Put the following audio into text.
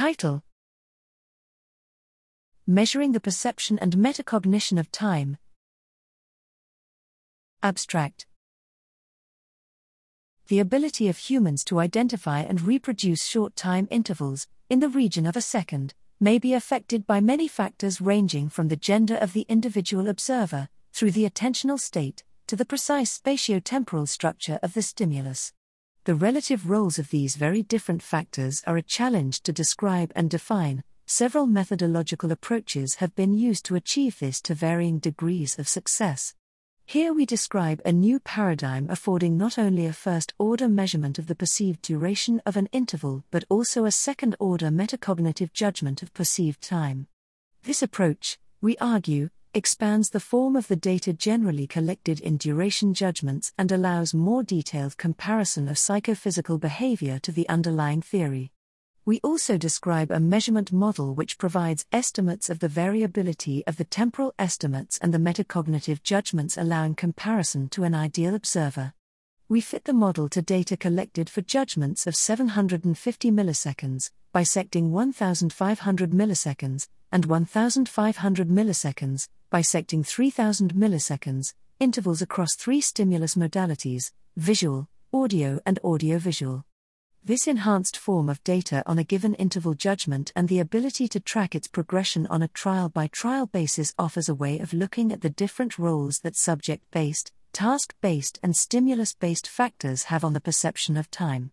Title Measuring the Perception and Metacognition of Time. Abstract The ability of humans to identify and reproduce short time intervals, in the region of a second, may be affected by many factors ranging from the gender of the individual observer, through the attentional state, to the precise spatiotemporal structure of the stimulus. The relative roles of these very different factors are a challenge to describe and define. Several methodological approaches have been used to achieve this to varying degrees of success. Here we describe a new paradigm affording not only a first order measurement of the perceived duration of an interval but also a second order metacognitive judgment of perceived time. This approach, we argue, expands the form of the data generally collected in duration judgments and allows more detailed comparison of psychophysical behavior to the underlying theory. We also describe a measurement model which provides estimates of the variability of the temporal estimates and the metacognitive judgments, allowing comparison to an ideal observer. We fit the model to data collected for judgments of 750 milliseconds, bisecting 1500 milliseconds, and 1500 milliseconds, bisecting 3000 milliseconds, intervals across three stimulus modalities visual, audio, and audiovisual. This enhanced form of data on a given interval judgment and the ability to track its progression on a trial by trial basis offers a way of looking at the different roles that subject based, task based, and stimulus based factors have on the perception of time.